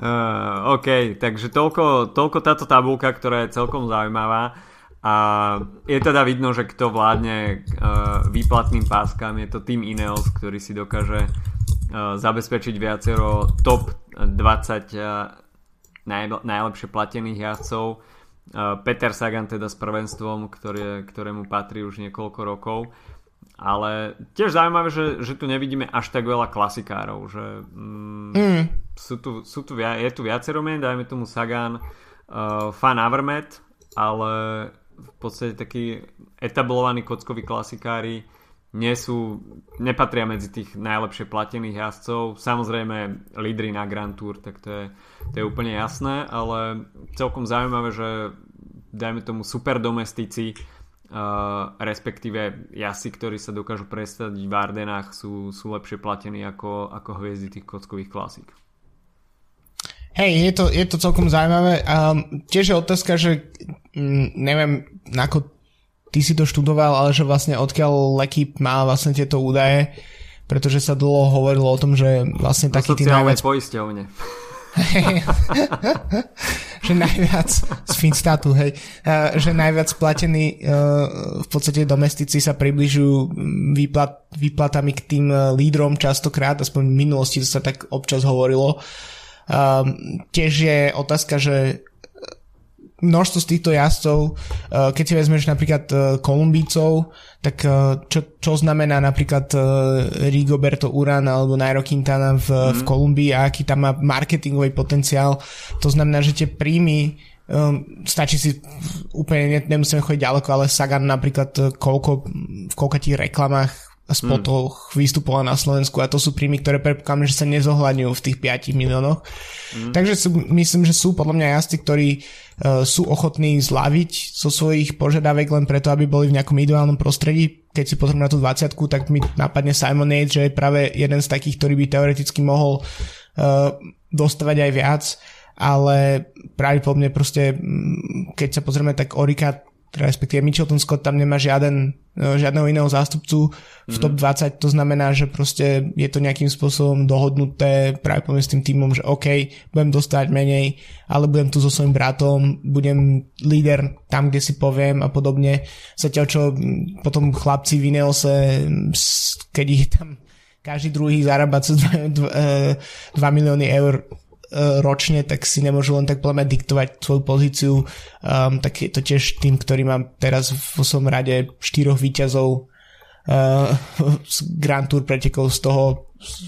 uh, OK, takže toľko, toľko táto tabulka, ktorá je celkom zaujímavá. A je teda vidno, že kto vládne uh, výplatným páskam, je to tým Ineos, ktorý si dokáže uh, zabezpečiť viacero top 20 uh, naj, najlepšie platených jazdcov. Uh, Peter Sagan teda s prvenstvom, ktoré, ktorému patrí už niekoľko rokov. Ale tiež zaujímavé, že, že tu nevidíme až tak veľa klasikárov, že mm, mm. Sú tu, sú tu, je tu viacero mien, dajme tomu Sagan, uh, Fan Avermet, ale v podstate takí etablovaní kockoví klasikári nie sú, nepatria medzi tých najlepšie platených jazdcov. Samozrejme lídry na Grand Tour, tak to je, to je úplne jasné, ale celkom zaujímavé, že dajme tomu super domestici, uh, respektíve jazdci, ktorí sa dokážu prestať v Ardenách, sú, sú lepšie platení ako, ako hviezdy tých kockových klasík. Hej, je to, je to celkom zaujímavé. Um, tiež je otázka, že um, neviem, ako ty si to študoval, ale že vlastne odkiaľ Lekip má vlastne tieto údaje, pretože sa dlho hovorilo o tom, že vlastne taký tí najviac... poisťovne. že najviac z Finstatu, hej, že najviac platení uh, v podstate domestici sa približujú výplat, výplatami k tým uh, lídrom častokrát, aspoň v minulosti to sa tak občas hovorilo. Tiež je otázka, že množstvo z týchto jazdcov, uh, keď si vezmeš napríklad uh, Kolumbícov, tak uh, čo, čo znamená napríklad Rigoberto Uran alebo Nairo Quintana v, mm. v Kolumbii a aký tam má marketingový potenciál. To znamená, že tie príjmy um, stačí si úplne, nemusíme chodiť ďaleko, ale Sagan napríklad koľko, v koľkých reklamách spotoch mm. vystupovala na Slovensku a to sú príjmy, ktoré predpokladám, že sa nezohľadňujú v tých 5 miliónoch. Mm. Takže sú, myslím, že sú podľa mňa jazdci, ktorí uh, sú ochotní zlaviť zo svojich požiadavek len preto, aby boli v nejakom ideálnom prostredí. Keď si pozriem na tú 20 tak mi napadne Simon Yates, že je práve jeden z takých, ktorý by teoreticky mohol uh, dostávať aj viac ale pravdepodobne proste, keď sa pozrieme, tak Orika respektíve Mitchelton Scott tam nemá žiaden, e, žiadneho iného zástupcu v top 20, mhm. to znamená, že proste je to nejakým spôsobom dohodnuté práve poviem s tým týmom, že OK, budem dostať menej, ale budem tu so svojím bratom, budem líder tam, kde si poviem a podobne. Zatiaľ čo potom chlapci v Ineose, keď ich tam každý druhý zarába cez 2, 2, 2 milióny eur ročne, tak si nemôžu len tak podľa diktovať svoju pozíciu. Um, tak je to tiež tým, ktorý mám teraz v som rade štyroch výťazov uh, z Grand Tour pretekov, z toho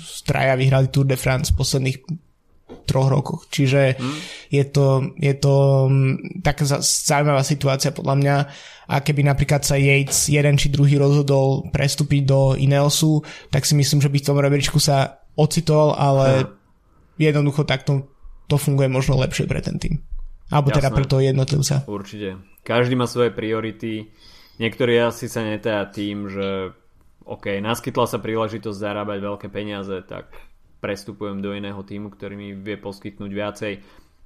straja vyhrali Tour de France v posledných troch rokoch. Čiže hmm. je to, je to um, taká zaujímavá situácia podľa mňa a keby napríklad sa Yates jeden či druhý rozhodol prestúpiť do Ineosu, tak si myslím, že by v tom rebríčku sa ocitol, ale hmm. Jednoducho takto to funguje možno lepšie pre ten tým. Alebo teda Jasné. teda pre toho jednotlivca. Určite. Každý má svoje priority. Niektorí asi sa netája tým, že OK, naskytla sa príležitosť zarábať veľké peniaze, tak prestupujem do iného týmu, ktorý mi vie poskytnúť viacej.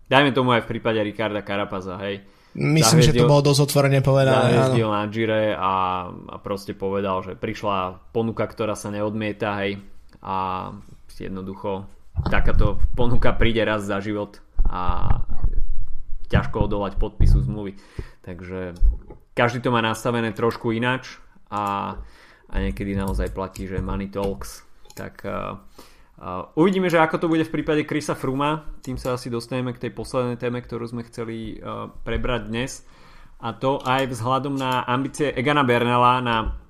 Dajme tomu aj v prípade Ricarda Carapaza, hej. Myslím, Zahviezdil, že to bolo dosť otvorene povedané. Zahviezdil na Gire a, a proste povedal, že prišla ponuka, ktorá sa neodmieta, hej. A jednoducho takáto ponuka príde raz za život a ťažko odolať podpisu zmluvy. Takže každý to má nastavené trošku inač a, a niekedy naozaj platí, že money talks. Tak uh, uh, uvidíme, že ako to bude v prípade Krisa Fruma. Tým sa asi dostaneme k tej poslednej téme, ktorú sme chceli uh, prebrať dnes. A to aj vzhľadom na ambície Egana Bernala na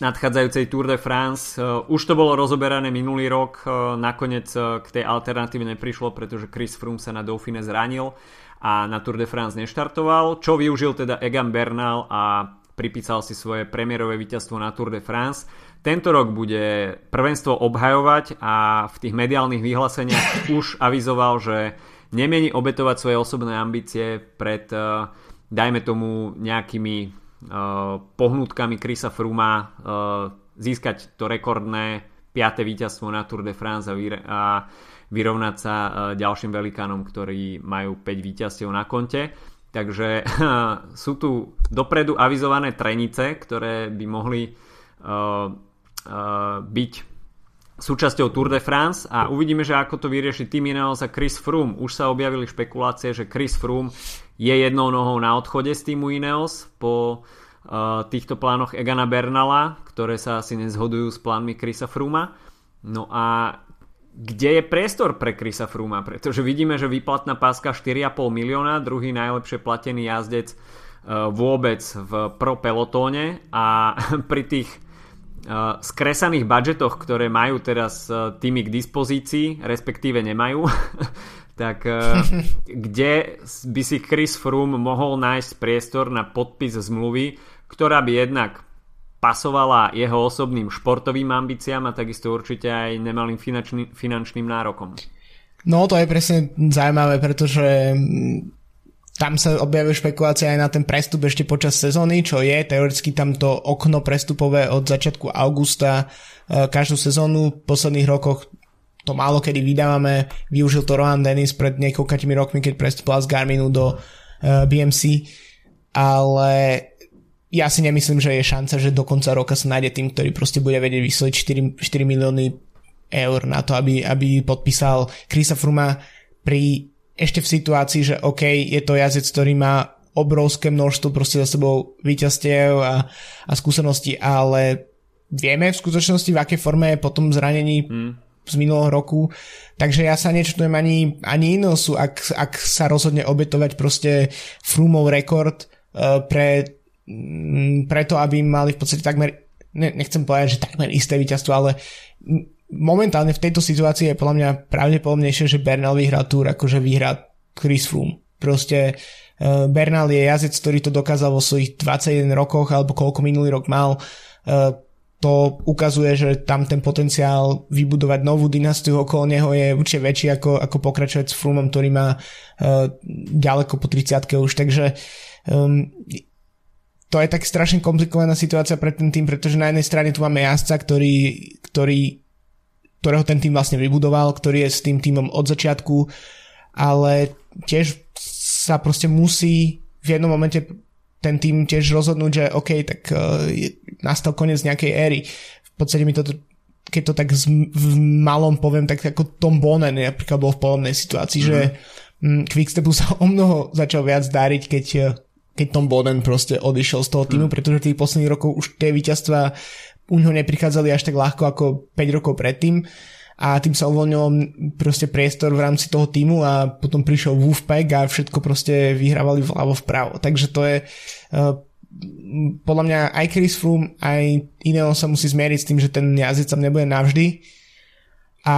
nadchádzajúcej Tour de France. Eh, už to bolo rozoberané minulý rok, eh, nakoniec eh, k tej alternatíve neprišlo, pretože Chris Froome sa na Dauphine zranil a na Tour de France neštartoval, čo využil teda Egan Bernal a pripísal si svoje premiérové víťazstvo na Tour de France. Tento rok bude prvenstvo obhajovať a v tých mediálnych vyhláseniach už avizoval, že nemení obetovať svoje osobné ambície pred, dajme tomu, nejakými pohnutkami Krisa Fruma eh, získať to rekordné 5. víťazstvo na Tour de France a, vyrovnať sa eh, ďalším velikánom, ktorí majú 5 víťazstiev na konte. Takže sú tu dopredu avizované trenice, ktoré by mohli byť súčasťou Tour de France a uvidíme, že ako to vyrieši Tim Ineos a Chris Froome. Už sa objavili špekulácie, že Chris Froome je jednou nohou na odchode z týmu Ineos po uh, týchto plánoch Egana Bernala, ktoré sa asi nezhodujú s plánmi Krisa Fruma. No a kde je priestor pre Krisa Fruma? Pretože vidíme, že výplatná páska 4,5 milióna, druhý najlepšie platený jazdec uh, vôbec v pro pelotóne a pri tých uh, skresaných budžetoch, ktoré majú teraz týmy k dispozícii, respektíve nemajú, tak uh, kde by si Chris Froome mohol nájsť priestor na podpis zmluvy, ktorá by jednak pasovala jeho osobným športovým ambíciám a takisto určite aj nemalým finančný, finančným nárokom. No to je presne zaujímavé, pretože mm, tam sa objavujú špekulácie aj na ten prestup ešte počas sezóny, čo je teoreticky tamto okno prestupové od začiatku augusta e, každú sezónu. V posledných rokoch to málo kedy vydávame. Využil to Rohan Dennis pred niekoľkatými rokmi, keď prestúpila z Garminu do uh, eh, BMC. Ale ja si nemyslím, že je šanca, že do konca roka sa nájde tým, ktorý proste bude vedieť vysloviť 4, 4 milióny eur na to, aby, aby podpísal Krisa Fruma pri ešte v situácii, že OK, je to jazdec, ktorý má obrovské množstvo proste za sebou víťazstiev a, a skúseností, ale vieme v skutočnosti, v akej forme je potom zranení hmm z minulého roku, takže ja sa nečutujem ani, ani Inosu, ak, ak sa rozhodne obetovať proste Frumov rekord uh, pre, um, to, aby mali v podstate takmer, ne, nechcem povedať, že takmer isté víťazstvo, ale momentálne v tejto situácii je podľa mňa pravdepodobnejšie, že Bernal vyhrá túr, ako že vyhrá Chris Froome. Proste uh, Bernal je jazdec, ktorý to dokázal vo svojich 21 rokoch, alebo koľko minulý rok mal. Uh, to ukazuje, že tam ten potenciál vybudovať novú dynastiu okolo neho je určite väčší ako, ako pokračovať s Frumom, ktorý má uh, ďaleko po 30 už, takže um, to je tak strašne komplikovaná situácia pre ten tým, pretože na jednej strane tu máme jazdca, ktorý, ktorý, ktorého ten tým vlastne vybudoval, ktorý je s tým týmom od začiatku, ale tiež sa proste musí v jednom momente ten tým tiež rozhodnúť, že OK, tak uh, nastal koniec nejakej éry. V podstate mi to, keď to tak v malom poviem, tak ako Tom Bonen napríklad bol v podobnej situácii, mm-hmm. že mm, Quickstepu sa o mnoho začal viac dáriť, keď, eh, keď Tom Bonen proste odišiel z toho týmu, mm. pretože tých posledných rokov už tie víťazstva u neho neprichádzali až tak ľahko ako 5 rokov predtým a tým sa uvoľnil proste priestor v rámci toho týmu a potom prišiel Wolfpack a všetko proste vyhrávali vľavo vpravo. Takže to je uh, podľa mňa aj Chris Froome, aj iného sa musí zmieriť s tým, že ten jazdec tam nebude navždy. A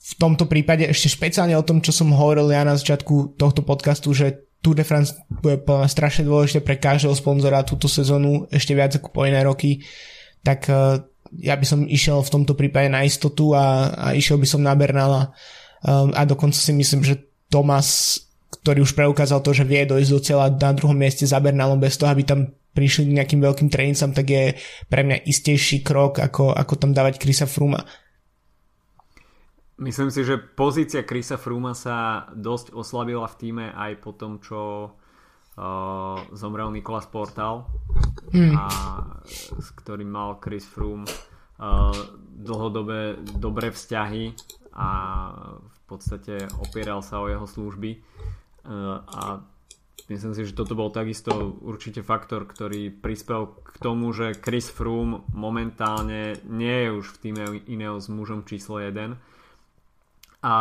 v tomto prípade ešte špeciálne o tom, čo som hovoril ja na začiatku tohto podcastu, že Tour de France bude podľa strašne dôležité pre každého sponzora túto sezónu, ešte viac ako po iné roky, tak uh, ja by som išiel v tomto prípade na istotu a, a išiel by som na Bernala um, a dokonca si myslím, že Thomas, ktorý už preukázal to, že vie dojsť do cieľa na druhom mieste za Bernalom bez toho, aby tam prišli nejakým veľkým trénicam, tak je pre mňa istejší krok, ako, ako tam dávať Krisa Fruma. Myslím si, že pozícia Krisa Fruma sa dosť oslabila v týme aj po tom, čo uh, zomrel Nikolas Portal. Hmm. a s ktorým mal Chris Froome uh, dlhodobé dobré vzťahy a v podstate opieral sa o jeho služby. Uh, a myslím si, že toto bol takisto určite faktor, ktorý prispel k tomu, že Chris Froome momentálne nie je už v týme iného s mužom číslo 1 a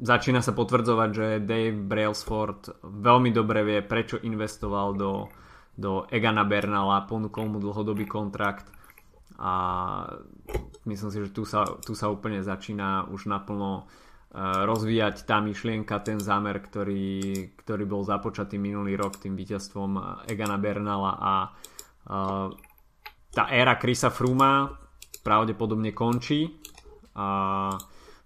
začína sa potvrdzovať, že Dave Brailsford veľmi dobre vie, prečo investoval do, do Egana Bernala, ponúkol mu dlhodobý kontrakt. A myslím si, že tu sa, tu sa úplne začína už naplno e, rozvíjať tá myšlienka, ten zámer, ktorý, ktorý bol započatý minulý rok tým víťazstvom Egana Bernala. A uh, tá éra Krisa Fruma pravdepodobne končí. A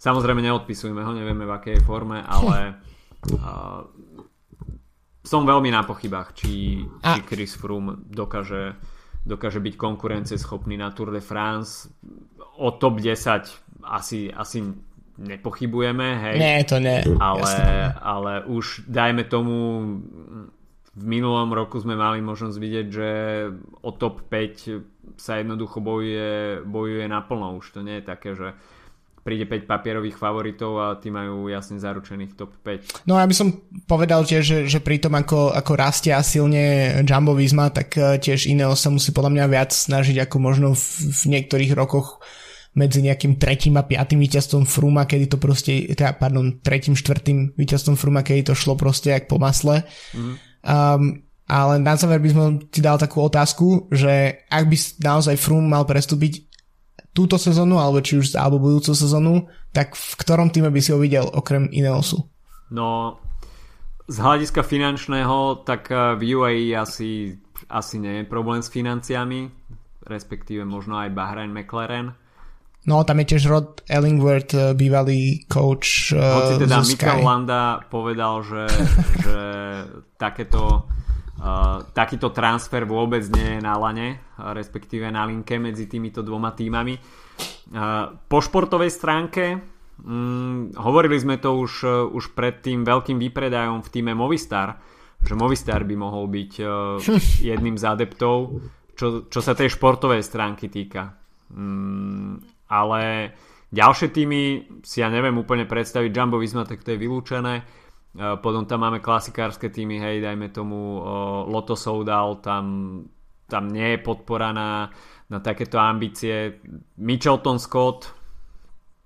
Samozrejme neodpisujeme ho, nevieme v akej forme, ale uh, som veľmi na pochybách, či, či Chris Froome dokáže, dokáže byť konkurencieschopný na Tour de France. O top 10 asi, asi nepochybujeme, hej. Nie, to nie. Ale, ale už dajme tomu v minulom roku sme mali možnosť vidieť, že o top 5 sa jednoducho bojuje, bojuje naplno. Už to nie je také, že príde 5 papierových favoritov a tí majú jasne zaručených top 5. No ja by som povedal tiež, že, že pri tom ako, ako rastia silne Jumbo Visma, tak eh, tiež iného sa musí podľa mňa viac snažiť ako možno v, v niektorých rokoch medzi nejakým tretím a piatým víťazstvom Fruma, kedy to proste, teda, pardon, tretím, štvrtým víťazstvom Fruma, kedy to šlo proste jak po masle. Mm. Um, ale na záver by som ti dal takú otázku, že ak by naozaj Frum mal prestúpiť túto sezónu, alebo či už alebo budúcu sezónu, tak v ktorom týme by si ho videl okrem Ineosu? No, z hľadiska finančného, tak eh, v UAE asi, asi nie je problém s financiami, respektíve možno aj Bahrain McLaren. No, tam je tiež Rod Ellingworth, eh, bývalý coach uh, Hoci teda Mikel Landa povedal, že, že takéto Uh, takýto transfer vôbec nie je na lane, respektíve na linke medzi týmito dvoma týmami. Uh, po športovej stránke um, hovorili sme to už, uh, už pred tým veľkým výpredajom v týme Movistar, že Movistar by mohol byť jedným z adeptov, čo, čo sa tej športovej stránky týka. Um, ale ďalšie týmy si ja neviem úplne predstaviť, Jumbo Visma, tak to je vylúčené potom tam máme klasikárske týmy, hej, dajme tomu Lotto Soudal, tam, tam nie je podpora na, na takéto ambície. Mitchelton Scott,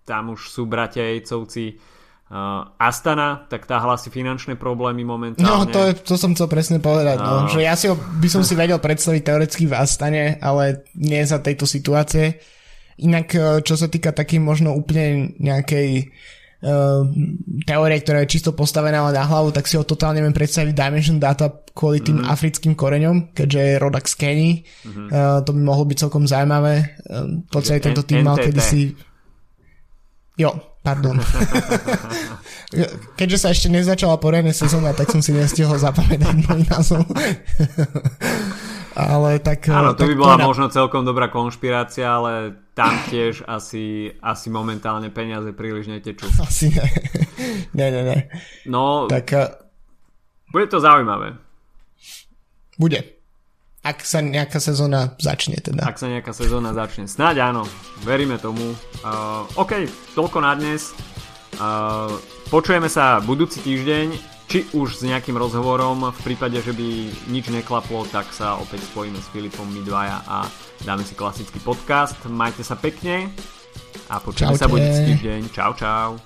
tam už sú bratia Ejcovci. Uh, Astana, tak tá hlási finančné problémy momentálne. No, to, je, to som chcel presne povedať. Uh. No, že ja si ho, by som si vedel predstaviť teoreticky v Astane, ale nie za tejto situácie. Inak, čo sa týka takých možno úplne nejakej Ehm, teórie, ktorá je čisto postavená na hlavu, tak si ho totálne viem predstaviť Dimension Data kvôli tým mm-hmm. africkým koreňom, keďže je rodak z Kenny. Mm-hmm. Uh, to by mohlo byť celkom zaujímavé. Uh, v podstate tento tým mal kedysi... Jo, pardon. Keďže sa ešte nezačala poriadne sezóna, tak som si nestihol zapamätať môj názov. Ale tak... Áno, to by bola to možno celkom dobrá konšpirácia, ale tam tiež asi, asi momentálne peniaze príliš netečú. Asi ne. ne, ne, ne. No, tak, bude to zaujímavé. Bude. Ak sa nejaká sezóna začne teda. Ak sa nejaká sezóna začne. Snáď áno, veríme tomu. Uh, OK, toľko na dnes. Uh, počujeme sa budúci týždeň či už s nejakým rozhovorom, v prípade, že by nič neklaplo, tak sa opäť spojíme s Filipom my dvaja a dáme si klasický podcast. Majte sa pekne A počujeme sa budúci týždeň. Čau, čau.